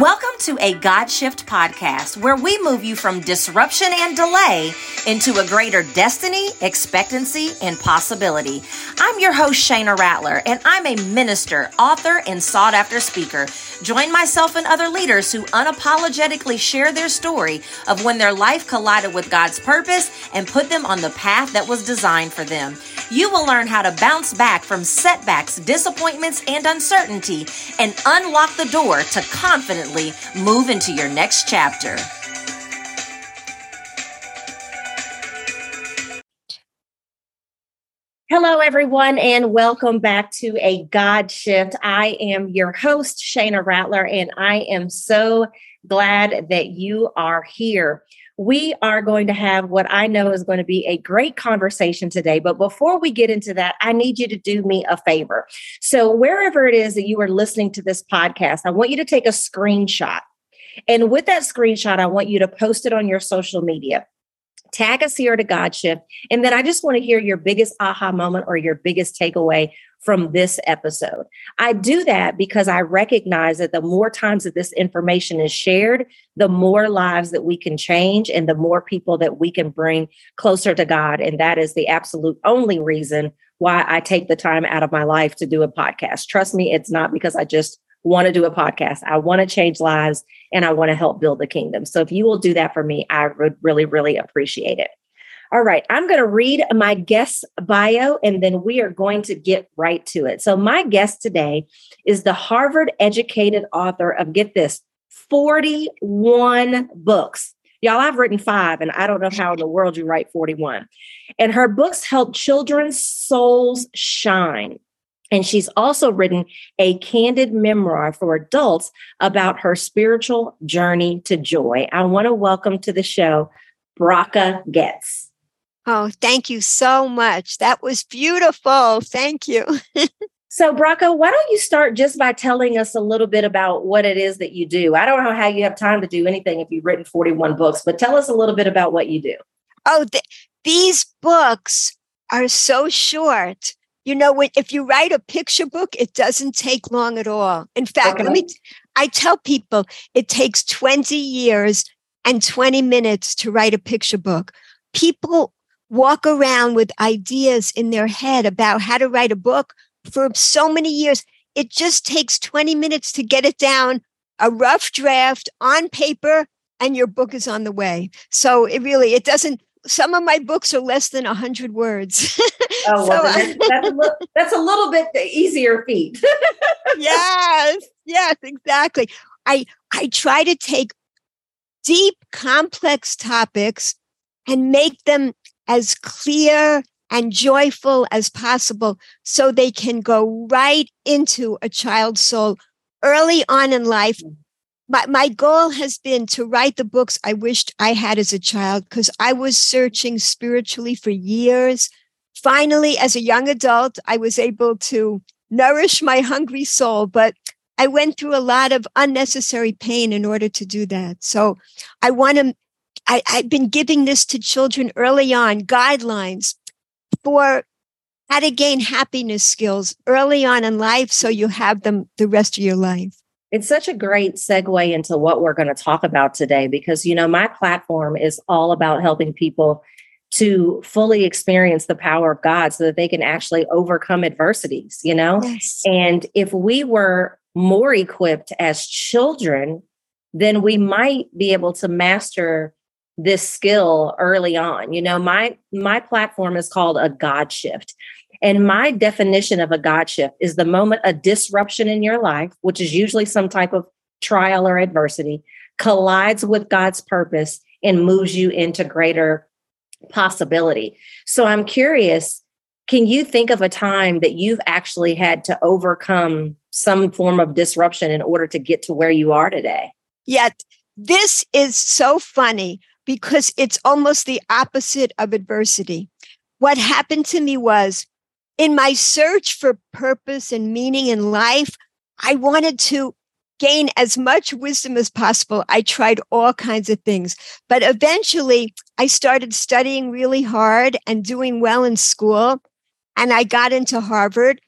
Welcome to a God Shift podcast where we move you from disruption and delay into a greater destiny, expectancy, and possibility. I'm your host, Shana Rattler, and I'm a minister, author, and sought after speaker. Join myself and other leaders who unapologetically share their story of when their life collided with God's purpose and put them on the path that was designed for them. You will learn how to bounce back from setbacks, disappointments, and uncertainty and unlock the door to confidently move into your next chapter. Hello, everyone, and welcome back to a God Shift. I am your host, Shana Rattler, and I am so glad that you are here. We are going to have what I know is going to be a great conversation today. But before we get into that, I need you to do me a favor. So, wherever it is that you are listening to this podcast, I want you to take a screenshot. And with that screenshot, I want you to post it on your social media tag us here to God Shift. And then I just want to hear your biggest aha moment or your biggest takeaway from this episode. I do that because I recognize that the more times that this information is shared, the more lives that we can change and the more people that we can bring closer to God. And that is the absolute only reason why I take the time out of my life to do a podcast. Trust me, it's not because I just want to do a podcast. I want to change lives and I want to help build the kingdom. So if you will do that for me, I would really, really appreciate it. All right, I'm going to read my guest bio and then we are going to get right to it. So, my guest today is the Harvard educated author of get this 41 books. Y'all, I've written five, and I don't know how in the world you write 41. And her books help children's souls shine. And she's also written a candid memoir for adults about her spiritual journey to joy. I want to welcome to the show Bracha Goetz. Oh, thank you so much. That was beautiful. Thank you. so, Bracha, why don't you start just by telling us a little bit about what it is that you do? I don't know how you have time to do anything if you've written 41 books, but tell us a little bit about what you do. Oh, th- these books are so short. You know, when, if you write a picture book, it doesn't take long at all. In fact, okay. let me, I tell people it takes 20 years and 20 minutes to write a picture book. People walk around with ideas in their head about how to write a book for so many years. It just takes 20 minutes to get it down, a rough draft on paper, and your book is on the way. So it really, it doesn't, some of my books are less than 100 words. oh, well, so, that's, that's, a little, that's a little bit easier feat. yes, yes, exactly. I, I try to take deep, complex topics and make them as clear and joyful as possible so they can go right into a child's soul early on in life. Mm. My, my goal has been to write the books I wished I had as a child because I was searching spiritually for years. Finally, as a young adult, I was able to nourish my hungry soul, but I went through a lot of unnecessary pain in order to do that. So I want to I, I've been giving this to children early on, guidelines for how to gain happiness skills early on in life so you have them the rest of your life. It's such a great segue into what we're going to talk about today because, you know, my platform is all about helping people to fully experience the power of God so that they can actually overcome adversities, you know? Yes. And if we were more equipped as children, then we might be able to master this skill early on. You know, my my platform is called a God shift. And my definition of a God shift is the moment a disruption in your life, which is usually some type of trial or adversity, collides with God's purpose and moves you into greater possibility. So I'm curious, can you think of a time that you've actually had to overcome some form of disruption in order to get to where you are today? Yet, this is so funny because it's almost the opposite of adversity. What happened to me was in my search for purpose and meaning in life, I wanted to gain as much wisdom as possible. I tried all kinds of things, but eventually I started studying really hard and doing well in school. And I got into Harvard.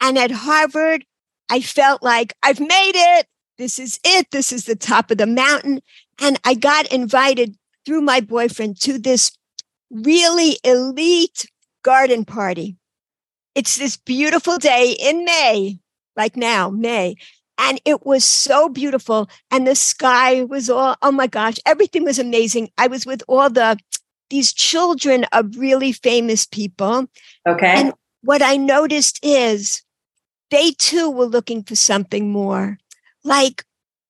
And at Harvard, I felt like I've made it. this is it. This is the top of the mountain. And I got invited through my boyfriend to this really elite garden party. It's this beautiful day in May, like now, May. And it was so beautiful. And the sky was all, oh my gosh, everything was amazing. I was with all the, these children of really famous people. Okay. And what I noticed is they too were looking for something more. Like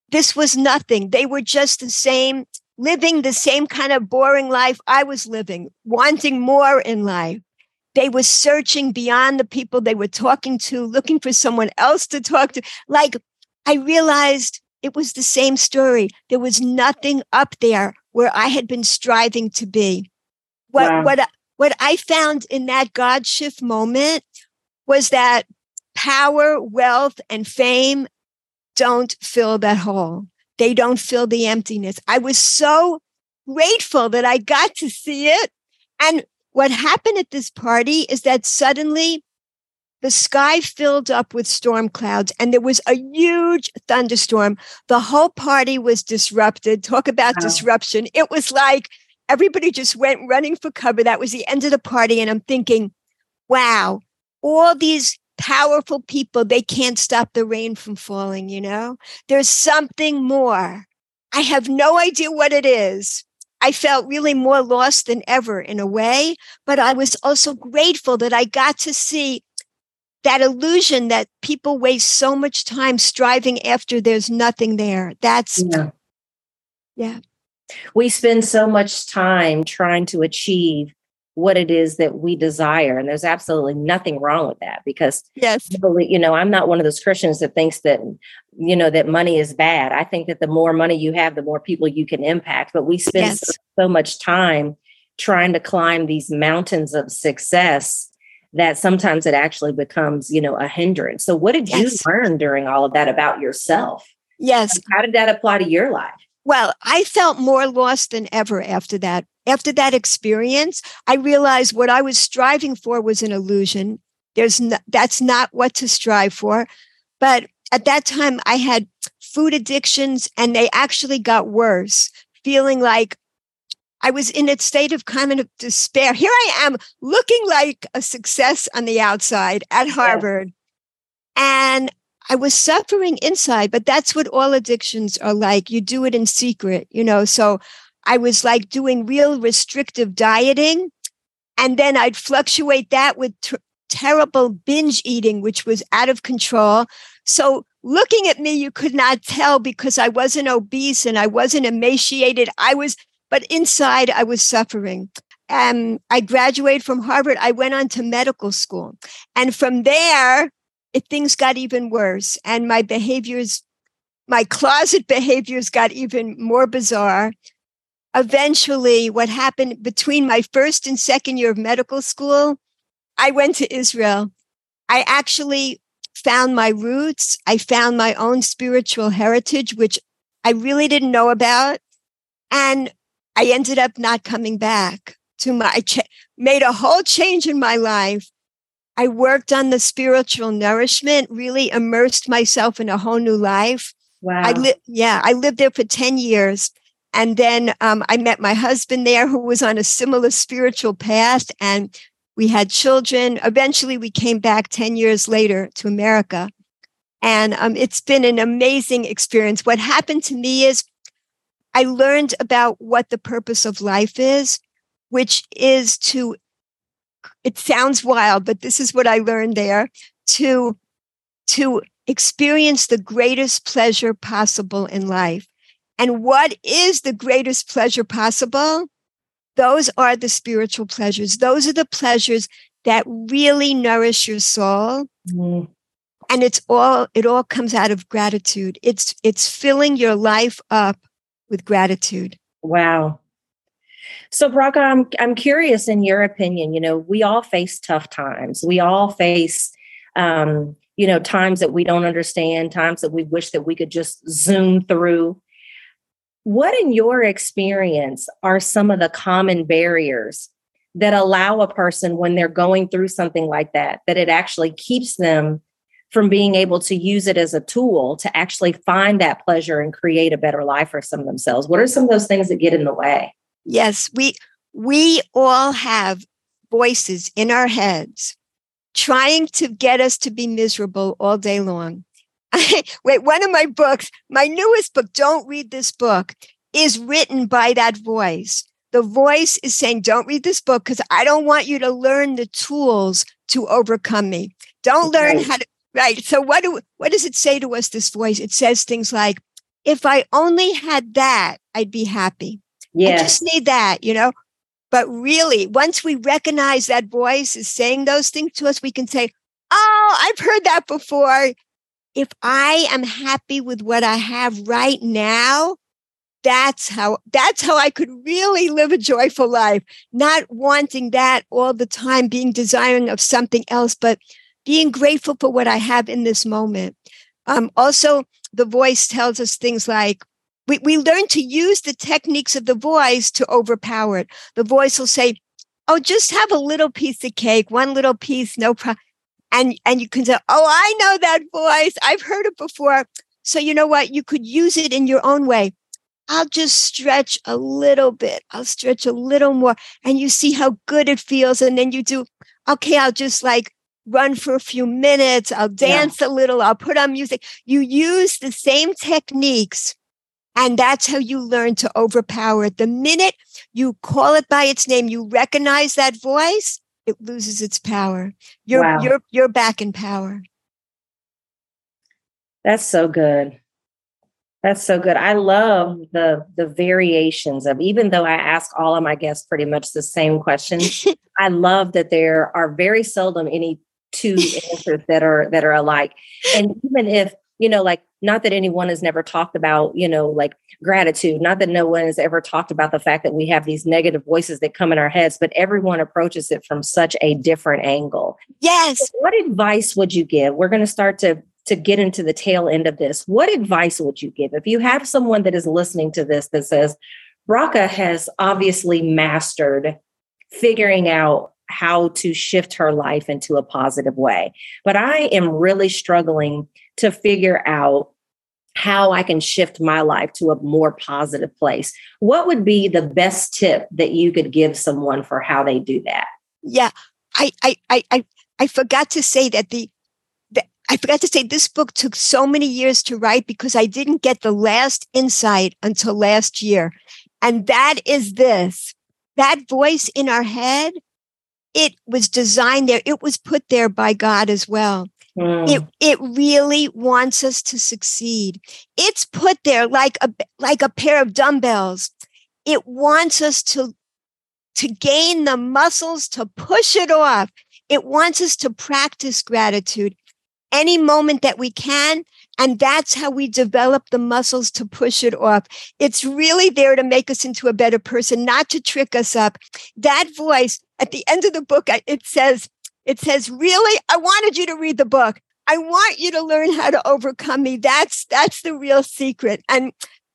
this was nothing. They were just the same, living the same kind of boring life I was living, wanting more in life. They were searching beyond the people they were talking to, looking for someone else to talk to. Like I realized it was the same story. There was nothing up there where I had been striving to be. What, wow. what, what I found in that God shift moment was that power, wealth, and fame don't fill that hole. They don't fill the emptiness. I was so grateful that I got to see it. And what happened at this party is that suddenly the sky filled up with storm clouds and there was a huge thunderstorm. The whole party was disrupted. Talk about wow. disruption. It was like everybody just went running for cover. That was the end of the party. And I'm thinking, wow, all these powerful people, they can't stop the rain from falling, you know? There's something more. I have no idea what it is. I felt really more lost than ever in a way, but I was also grateful that I got to see that illusion that people waste so much time striving after there's nothing there. That's, yeah. yeah. We spend so much time trying to achieve what it is that we desire and there's absolutely nothing wrong with that because yes you know i'm not one of those christians that thinks that you know that money is bad i think that the more money you have the more people you can impact but we spend yes. so, so much time trying to climb these mountains of success that sometimes it actually becomes you know a hindrance so what did yes. you learn during all of that about yourself yes how did that apply to your life well, I felt more lost than ever after that. After that experience, I realized what I was striving for was an illusion. There's no, that's not what to strive for. But at that time, I had food addictions and they actually got worse, feeling like I was in a state of kind of despair. Here I am looking like a success on the outside at Harvard. Yeah. And I was suffering inside, but that's what all addictions are like. You do it in secret, you know. So I was like doing real restrictive dieting. And then I'd fluctuate that with t- terrible binge eating, which was out of control. So looking at me, you could not tell because I wasn't obese and I wasn't emaciated. I was, but inside I was suffering. Um, I graduated from Harvard. I went on to medical school. And from there, it, things got even worse and my behaviors my closet behaviors got even more bizarre eventually what happened between my first and second year of medical school i went to israel i actually found my roots i found my own spiritual heritage which i really didn't know about and i ended up not coming back to my I ch- made a whole change in my life I worked on the spiritual nourishment, really immersed myself in a whole new life. Wow. I li- yeah, I lived there for 10 years. And then um, I met my husband there who was on a similar spiritual path and we had children. Eventually, we came back 10 years later to America. And um, it's been an amazing experience. What happened to me is I learned about what the purpose of life is, which is to it sounds wild, but this is what I learned there to, to experience the greatest pleasure possible in life. And what is the greatest pleasure possible? Those are the spiritual pleasures. Those are the pleasures that really nourish your soul. Mm. And it's all, it all comes out of gratitude. It's, it's filling your life up with gratitude. Wow. So, Bracha, I'm I'm curious in your opinion. You know, we all face tough times. We all face, um, you know, times that we don't understand, times that we wish that we could just zoom through. What, in your experience, are some of the common barriers that allow a person when they're going through something like that that it actually keeps them from being able to use it as a tool to actually find that pleasure and create a better life for some of themselves? What are some of those things that get in the way? Yes, we we all have voices in our heads trying to get us to be miserable all day long. Wait, one of my books, my newest book, Don't Read This Book, is written by that voice. The voice is saying, Don't read this book because I don't want you to learn the tools to overcome me. Don't learn how to, right? So, what, do, what does it say to us, this voice? It says things like, If I only had that, I'd be happy. Yeah. I just need that, you know? But really, once we recognize that voice is saying those things to us, we can say, Oh, I've heard that before. If I am happy with what I have right now, that's how that's how I could really live a joyful life, not wanting that all the time, being desiring of something else, but being grateful for what I have in this moment. Um, also, the voice tells us things like, we, we learn to use the techniques of the voice to overpower it. The voice will say, Oh, just have a little piece of cake, one little piece, no problem. And, and you can say, Oh, I know that voice. I've heard it before. So, you know what? You could use it in your own way. I'll just stretch a little bit. I'll stretch a little more. And you see how good it feels. And then you do, okay, I'll just like run for a few minutes. I'll dance yeah. a little. I'll put on music. You use the same techniques and that's how you learn to overpower it. The minute you call it by its name, you recognize that voice, it loses its power. You're wow. you're you're back in power. That's so good. That's so good. I love the the variations of even though I ask all of my guests pretty much the same question. I love that there are very seldom any two answers that are that are alike. And even if you know, like not that anyone has never talked about, you know, like gratitude, not that no one has ever talked about the fact that we have these negative voices that come in our heads, but everyone approaches it from such a different angle. Yes. So what advice would you give? We're going to start to to get into the tail end of this. What advice would you give if you have someone that is listening to this that says, Bracha has obviously mastered figuring out how to shift her life into a positive way. But I am really struggling to figure out how I can shift my life to a more positive place. What would be the best tip that you could give someone for how they do that? Yeah, I I I I, I forgot to say that the, the I forgot to say this book took so many years to write because I didn't get the last insight until last year. And that is this that voice in our head it was designed there. It was put there by God as well. Mm. It it really wants us to succeed. It's put there like a like a pair of dumbbells. It wants us to to gain the muscles to push it off. It wants us to practice gratitude any moment that we can and that's how we develop the muscles to push it off. It's really there to make us into a better person, not to trick us up. That voice at the end of the book, it says, it says, really, I wanted you to read the book. I want you to learn how to overcome me. That's, that's the real secret. And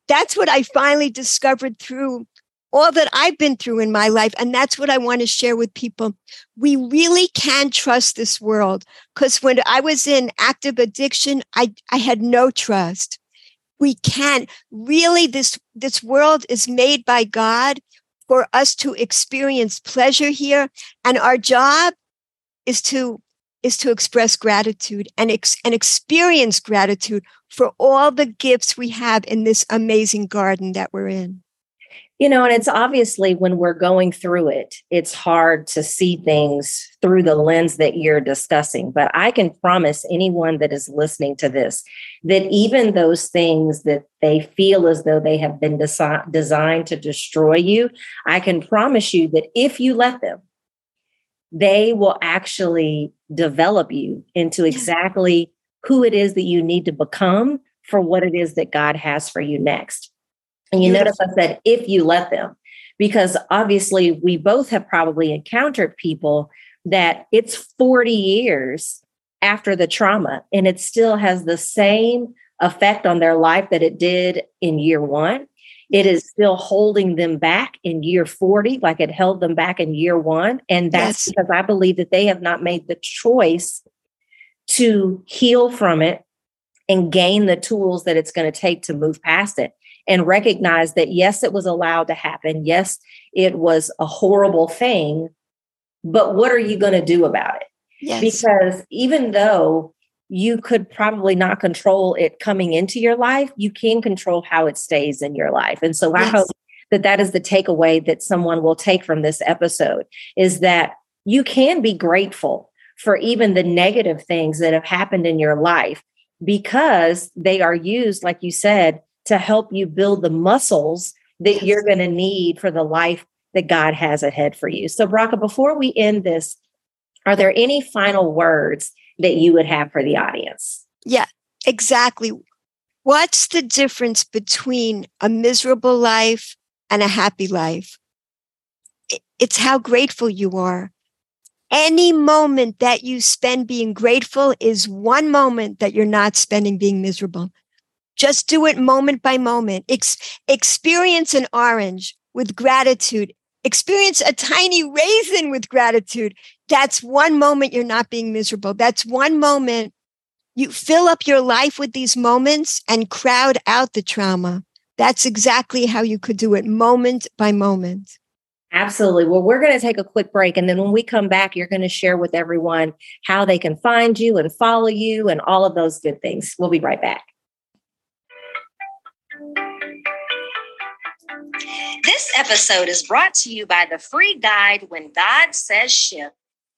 that's what I finally discovered through all that I've been through in my life. And that's what I want to share with people. We really can trust this world because when I was in active addiction, I, I had no trust. We can really, this, this world is made by God for us to experience pleasure here. And our job is to, is to express gratitude and, ex, and experience gratitude for all the gifts we have in this amazing garden that we're in. You know, and it's obviously when we're going through it, it's hard to see things through the lens that you're discussing. But I can promise anyone that is listening to this that even those things that they feel as though they have been desi- designed to destroy you, I can promise you that if you let them, they will actually develop you into exactly who it is that you need to become for what it is that God has for you next. And you notice I said, if you let them, because obviously we both have probably encountered people that it's 40 years after the trauma and it still has the same effect on their life that it did in year one. It is still holding them back in year 40, like it held them back in year one. And that's yes. because I believe that they have not made the choice to heal from it and gain the tools that it's going to take to move past it and recognize that yes, it was allowed to happen. Yes, it was a horrible thing, but what are you going to do about it? Yes. Because even though you could probably not control it coming into your life, you can control how it stays in your life. And so yes. I hope that that is the takeaway that someone will take from this episode is that you can be grateful for even the negative things that have happened in your life because they are used, like you said, to help you build the muscles that yes. you're going to need for the life that God has ahead for you. So, Bracha, before we end this, are there any final words that you would have for the audience? Yeah, exactly. What's the difference between a miserable life and a happy life? It's how grateful you are. Any moment that you spend being grateful is one moment that you're not spending being miserable. Just do it moment by moment. Ex- experience an orange with gratitude. Experience a tiny raisin with gratitude. That's one moment you're not being miserable. That's one moment you fill up your life with these moments and crowd out the trauma. That's exactly how you could do it moment by moment. Absolutely. Well, we're going to take a quick break. And then when we come back, you're going to share with everyone how they can find you and follow you and all of those good things. We'll be right back. This episode is brought to you by the free guide When God Says Shift.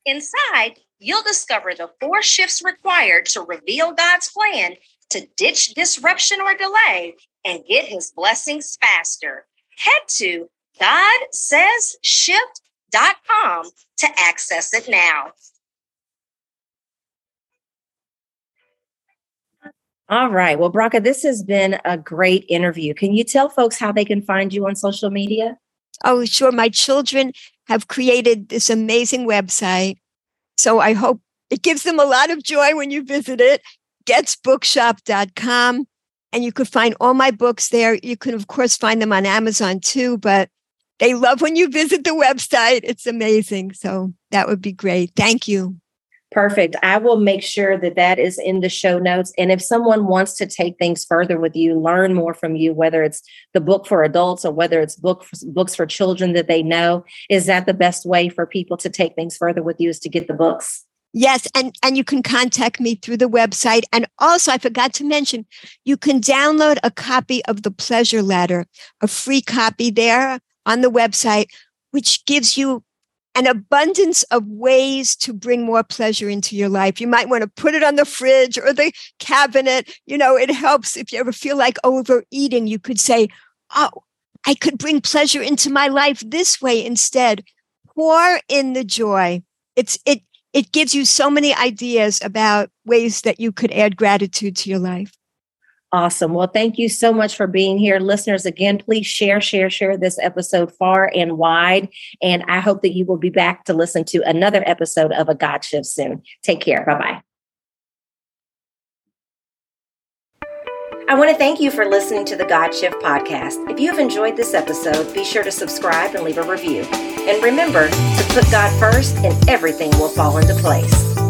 Inside, you'll discover the four shifts required to reveal God's plan to ditch disruption or delay and get his blessings faster. Head to GodSaysShift.com to access it now. All right. Well, Bracha, this has been a great interview. Can you tell folks how they can find you on social media? Oh, sure. My children have created this amazing website. So I hope it gives them a lot of joy when you visit it. Getsbookshop.com. And you could find all my books there. You can, of course, find them on Amazon too, but they love when you visit the website. It's amazing. So that would be great. Thank you. Perfect. I will make sure that that is in the show notes. And if someone wants to take things further with you, learn more from you, whether it's the book for adults or whether it's book for, books for children that they know, is that the best way for people to take things further with you is to get the books? Yes, and and you can contact me through the website and also I forgot to mention you can download a copy of the pleasure ladder, a free copy there on the website which gives you an abundance of ways to bring more pleasure into your life. You might want to put it on the fridge or the cabinet. You know, it helps if you ever feel like overeating, you could say, Oh, I could bring pleasure into my life this way instead. Pour in the joy. It's, it, it gives you so many ideas about ways that you could add gratitude to your life. Awesome. Well, thank you so much for being here. Listeners, again, please share, share, share this episode far and wide. And I hope that you will be back to listen to another episode of A God Shift soon. Take care. Bye bye. I want to thank you for listening to the God Shift podcast. If you have enjoyed this episode, be sure to subscribe and leave a review. And remember to put God first, and everything will fall into place.